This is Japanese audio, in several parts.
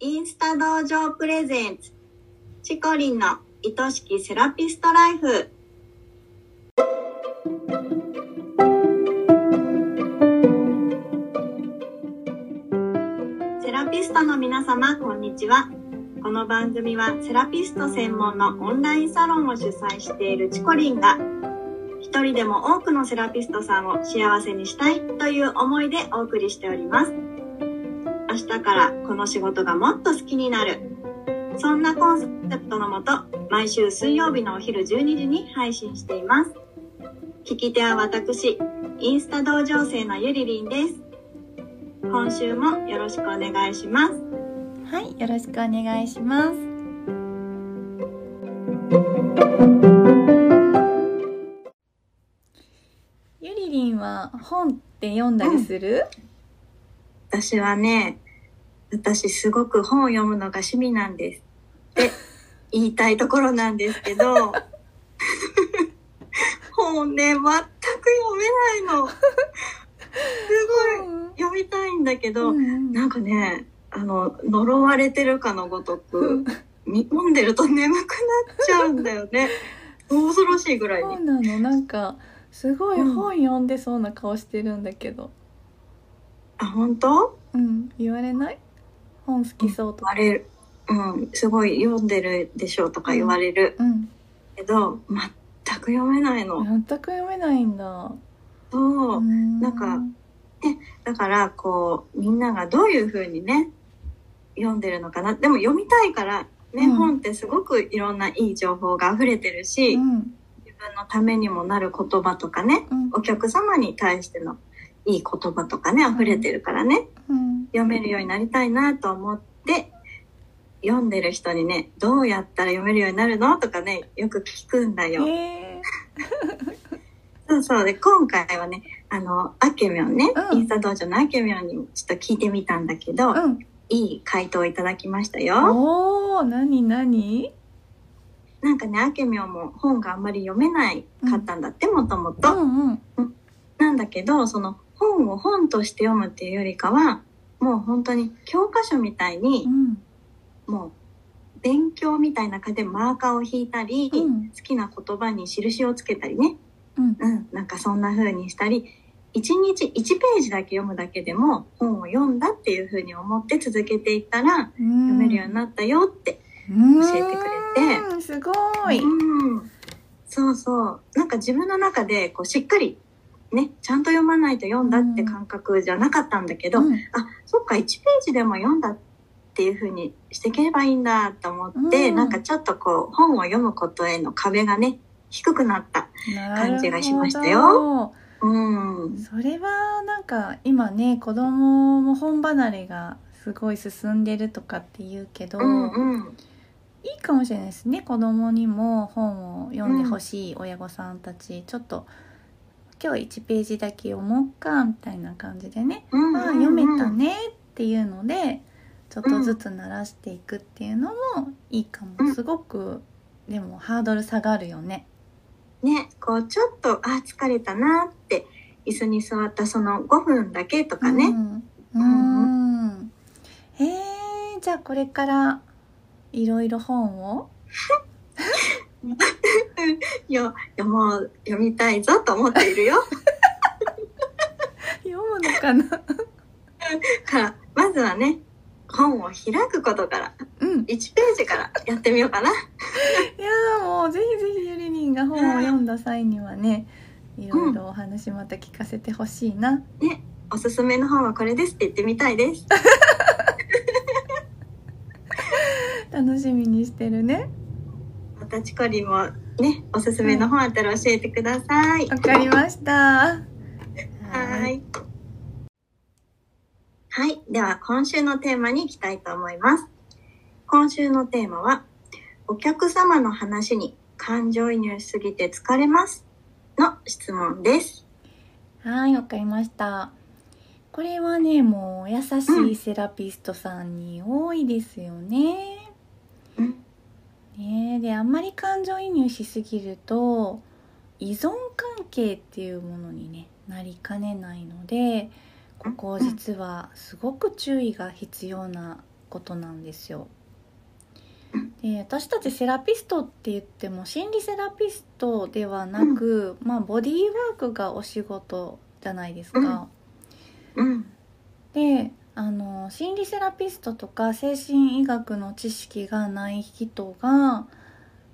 インスタ道場プレゼンツ。チコリンの愛しきセラピストライフ。セラピストの皆様こんにちは。この番組はセラピスト専門のオンラインサロンを主催しているチコリンが一人でも多くのセラピストさんを幸せにしたいという思いでお送りしております。日からこの仕事がもっと好きになる。そんなコンセプトのもと毎週水曜日のお昼12時に配信しています。聞き手は私インスタ同情生のゆりりんです。今週もよろしくお願いします。はい、よろしくお願いします。ゆりりんは本って読んだりする？私はね私すごく本を読むのが趣味なんです。って言いたいところなんですけど。本ね全く読めないの。すごい読みたいんだけど、うんなんかねあの呪われてるかのごとくみ読んでると眠くなっちゃうんだよね。恐ろしいぐらいに。そうなの、なんかすごい本読んでそうな顔してるんだけど、あ本当？うん、言われない？本好きそうとか。言われるうんすごい読んでるでしょうとか言われるうん、けど、全く読めないの。全く読めないんだ。そう、ななんかだからこうみんながどういう風にね読んでるのかな。でも読みたいからね、うん。本ってすごくいろんないい情報が溢れてるし、うん、自分のためにもなる言葉とかねうん、お客様に対してのいい言葉とかね溢れてるからね。うん、読めるようになりたいなと思って読んでる人にねどうやったら読めるようになるのとかねよく聞くんだよ。え そうそうで今回はねあのあけみょんね、うんインスタ道場のあけみょんにもちょっと聞いてみたんだけど、ー、うん。いい回答をいただきましたよ。おお、なになに？なんかねあけみょんも本があんまり読めないかったんだってもともうと。なんだけどその本を本として読むっていうよりかはもう本当に教科書みたいにうん。もう勉強みたいな感じでマーカーを引いたり、うん。好きな言葉に印をつけたりね、うん。うん、なんかそんな風にしたり1日1ページだけ読むだけでも本を読んだっていう風に思って続けていったら読読めるようになったよって、教教えてくれて。すごい、うん、そうそう。なんか自分の中でこうしっかりねちゃんと読まないと読んだって感覚じゃなかったんだけど、うん。あそっか1ページでも読んだっていう風にしていければいいんだと思って、うん。なんかちょっとこう本を読むことへの壁がね低くなった。感じがしましたよ。うん。どそれはなんか今ね子供も本離れがすごい進んでるとかって言うけど、うんうん。いいかもしれないですね。子供にも本を読んでほしい親御さんたち、ちょっと今日1ページだけ読もうかみたいな感じでね、うんああ読めたねっていうのでちょっとずつ慣らしていくっていうのもいいかも、うんすごくでもハードル下がるよね。ねこうちょっとあ疲れたなって椅子に座ったその5分だけとかね、うん、うんへえじゃあこれからいろいろ本を？よ読もう読みたいぞと思っているよ。読むのかな？からまずはね本を開くことからうん。1ページからやってみようかな。いやーもうぜひぜひゆりりんが本を読んだ際にはねいろいろお話また聞かせてほしいな、ねおすすめの本はこれですって言ってみたいです。楽しみにしてるねまたチコリもねおすすめの本あったら教えてください、わかりましたははい。はい。では、今週のテーマに行きたいと思います。今週のテーマは、お客様の話に感情移入しすぎて疲れますの質問です。はいわかりましたこれはねもう優しいセラピストさんに多いですよね、うん。ねえであんまり感情移入しすぎると依存関係っていうものに、ね、なりかねないのでここ実はすごく注意が必要なことなんですようん。で私たちセラピストって言っても心理セラピストではなく、まあ、ボディーワークがお仕事じゃないですか。うん。であの心理セラピストとか精神医学の知識がない人が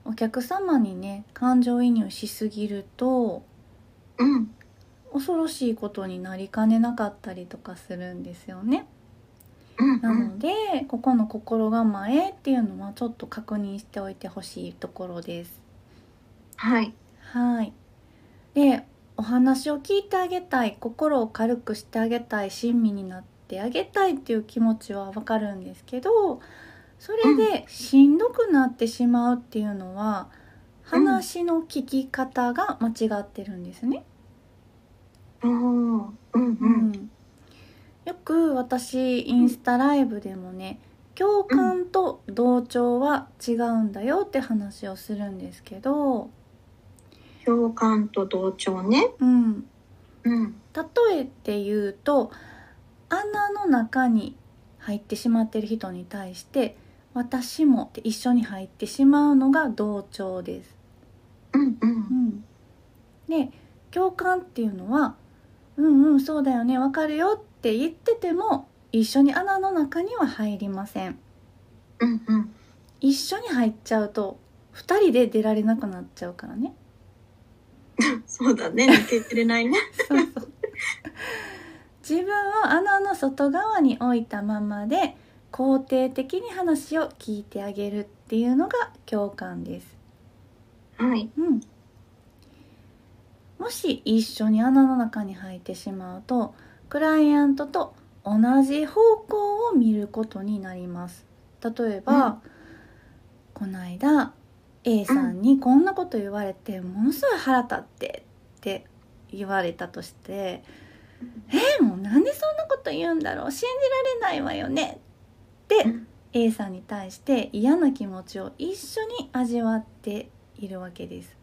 お客様にね感情移入しすぎるとうん。恐ろしいことになりかねなかったりとかするんですよね。うん。なのでここの心構えっていうのはちょっと確認しておいてほしいところです。はい。はい。でお話を聞いてあげたい心を軽くしてあげたい親身になってあげたいっていう気持ちはわかるんですけどそれでしんどくなってしまうっていうのは話の聞き方が間違ってるんですね。よく私インスタライブでもね共感と同調は違うんだよって話をするんですけど、共感と同調ね。うん、うん。例えて言うと穴の中に入ってしまってる人に対して私もって一緒に入ってしまうのが同調です。うんう。うんん、で共感っていうのは「うんうんそうだよねわかるよ」って言ってても一緒に穴の中には入りません。うんうん。一緒に入っちゃうと2人で出られなくなっちゃうからね。そうだね。抜けてれないね。そうそう自分を穴の外側に置いたままで肯定的に話を聞いてあげるっていうのが共感です、はい。うん、もし一緒に穴の中に入ってしまうとクライアントと同じ方向を見ることになります。例えば、うん。この間 A さんにこんなこと言われてものすごい腹立ってって言われたとしてえーもうなんでそんなこと言うんだろう。信じられないわよね。ってうん。A さんに対して嫌な気持ちを一緒に味わっているわけです。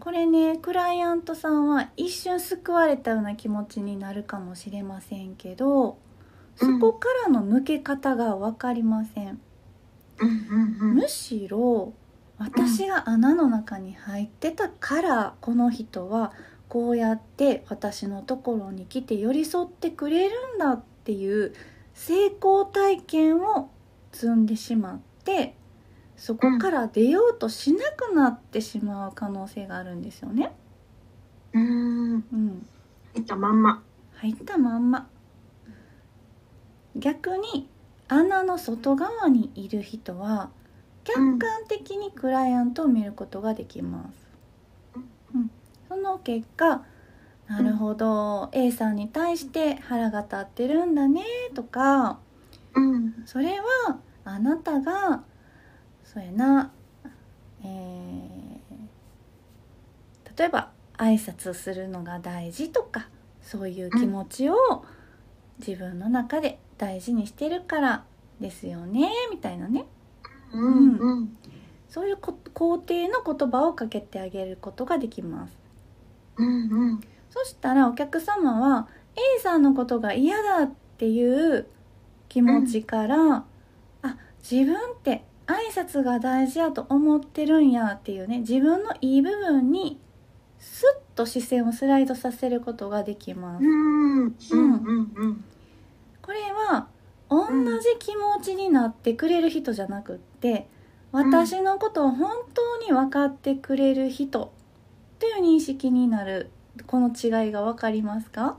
これねクライアントさんは一瞬救われたような気持ちになるかもしれませんけどそこからの抜け方が分かりません。むしろ私が穴の中に入ってたからこの人はこうやって私のところに来て寄り添ってくれるんだっていう成功体験を積んでしまってそこから出ようとしなくなってしまう可能性があるんですよね。うーん。うん、入ったまんま。入ったまんま逆に穴の外側にいる人は客観的にクライアントを見ることができます、うん、その結果なるほど、A さんに対して腹が立ってるんだねとかうん。それはあなたがそうやな、えー例えば挨拶するのが大事とかそういう気持ちを自分の中で大事にしてるからですよねみたいなねうんうん。そういうこ肯定の言葉をかけてあげることができますうんうん。そしたらお客様は A さんのことが嫌だっていう気持ちから、あ自分って挨拶が大事やと思ってるんやっていうね自分のいい部分にスッと視線をスライドさせることができます。うん。うん。うんこれは同じ気持ちになってくれる人じゃなくって私のことを本当に分かってくれる人という認識になるこの違いが分かりますか？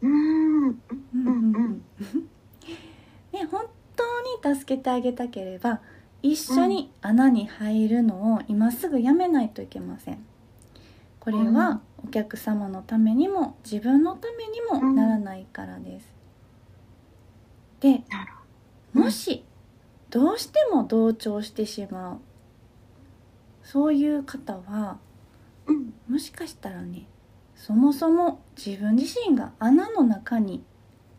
うん。うんうん ね、本当に助けてあげたければ一緒に穴に入るのを今すぐやめないといけません。これはお客様のためにも自分のためにもならないからです。でもしどうしても同調してしまう。そういう方はうん。もしかしたらねそもそも自分自身が穴の中に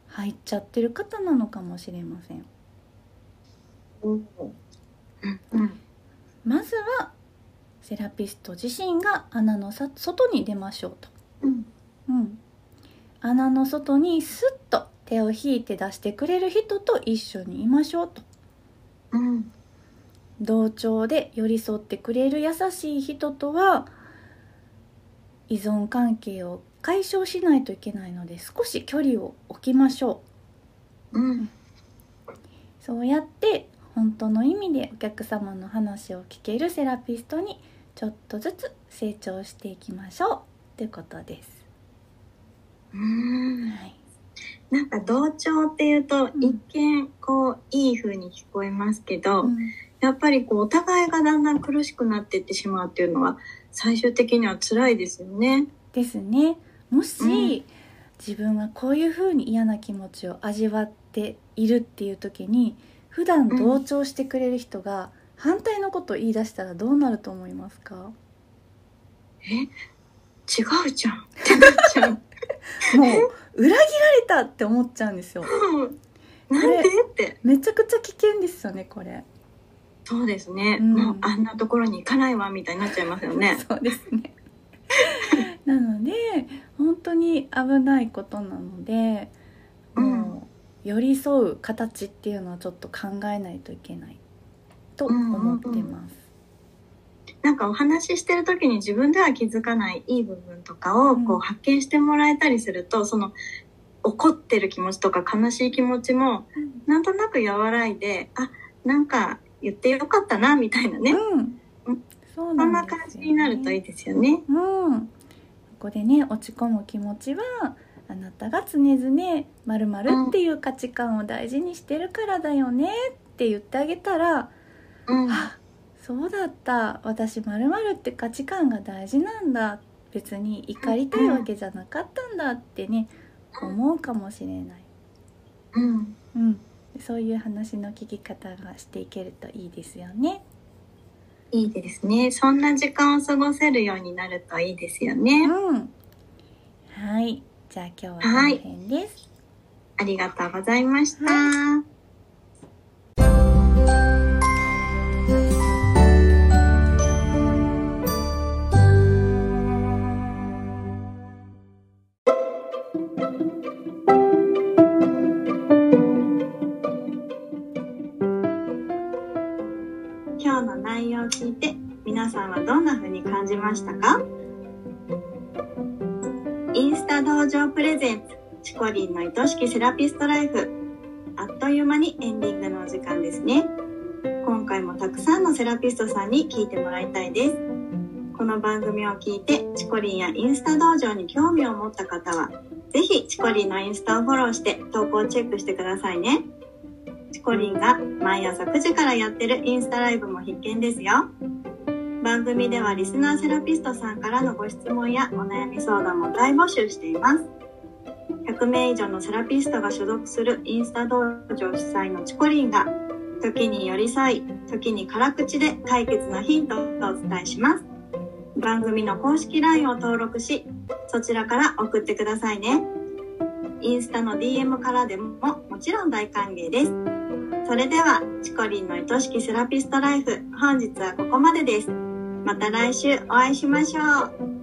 入っちゃってる方なのかもしれません。おーうん。うん。まずはセラピスト自身が穴のさ外に出ましょうと、うん。うん、穴の外にスッと手を引いて出してくれる人と一緒にいましょうと。うん。同調で寄り添ってくれる優しい人とは依存関係を解消しないといけないので少し距離を置きましょう。ん。うそうやって本当の意味でお客様の話を聞けるセラピストにちょっとずつ成長していきましょう。ということです。うん。はい、なんか同調っていうとん。一見こういい風に聞こえますけど、うん。やっぱりこうお互いがだんだん苦しくなっていってしまうっていうのは最終的には辛いですよね。ですね。もし、うん。自分がこういうふうに嫌な気持ちを味わっているっていう時に普段同調してくれる人が反対のことを言い出したらどうなると思いますか？え？違うじゃん。ってなっちゃう。もう裏切られたって思っちゃうんですよ。なんで？って。めちゃくちゃ危険ですよねこれそうですね、うん。もうあんなところに行かないわみたいになっちゃいますよね。そうですね。なので本当に危ないことなのでもう寄り添う形っていうのはちょっと考えないといけないと思ってます。なんかお話ししてる時に自分では気づかないいい部分とかをこううん発見してもらえたりすると、その怒ってる気持ちとか悲しい気持ちもなんとなく和らいであなんか言ってよかったなみたいなね、うん。うん、そうそんななんですよ。感じになるといいですよね。うん、ここでね落ち込む気持ちはあなたが常々まるまるっていう価値観を大事にしてるからだよねって言ってあげたら、うん、あそうだった。私まるまるって価値観が大事なんだ。別に怒りたいわけじゃなかったんだってね思うかもしれない。うん、うん、そういう話の聞き方がしていけるといいですよね。いいですね。そんな時間を過ごせるようになるといいですようね。ん。はい、じゃあ今日はこの辺です。ありがとうございました。は今さんはどんな風に感じましたか？インスタ道場プレゼンツチコリンの愛しきセラピストライフ。あっという間にエンディングのお時間ですね。今回もたくさんのセラピストさんに聞いてもらいたいです。この番組を聞いてチコリンやインスタ道場に興味を持った方はぜひチコリンのインスタをフォローして投稿チェックしてくださいね。チコリンが毎朝9時からやってるインスタライブも必見ですよ。番組ではリスナーセラピストさんからのご質問やお悩み相談も大募集しています。100名以上のセラピストが所属するインスタ道場主催のチコリンが時に寄り添い、時に辛口で解決のヒントをお伝えします。番組の公式 LINE を登録し、そちらから送ってくださいね。インスタの DM からでももちろん大歓迎です。それでは、チコリンの愛しきセラピストライフ、本日はここまでです。また来週お会いしましょう。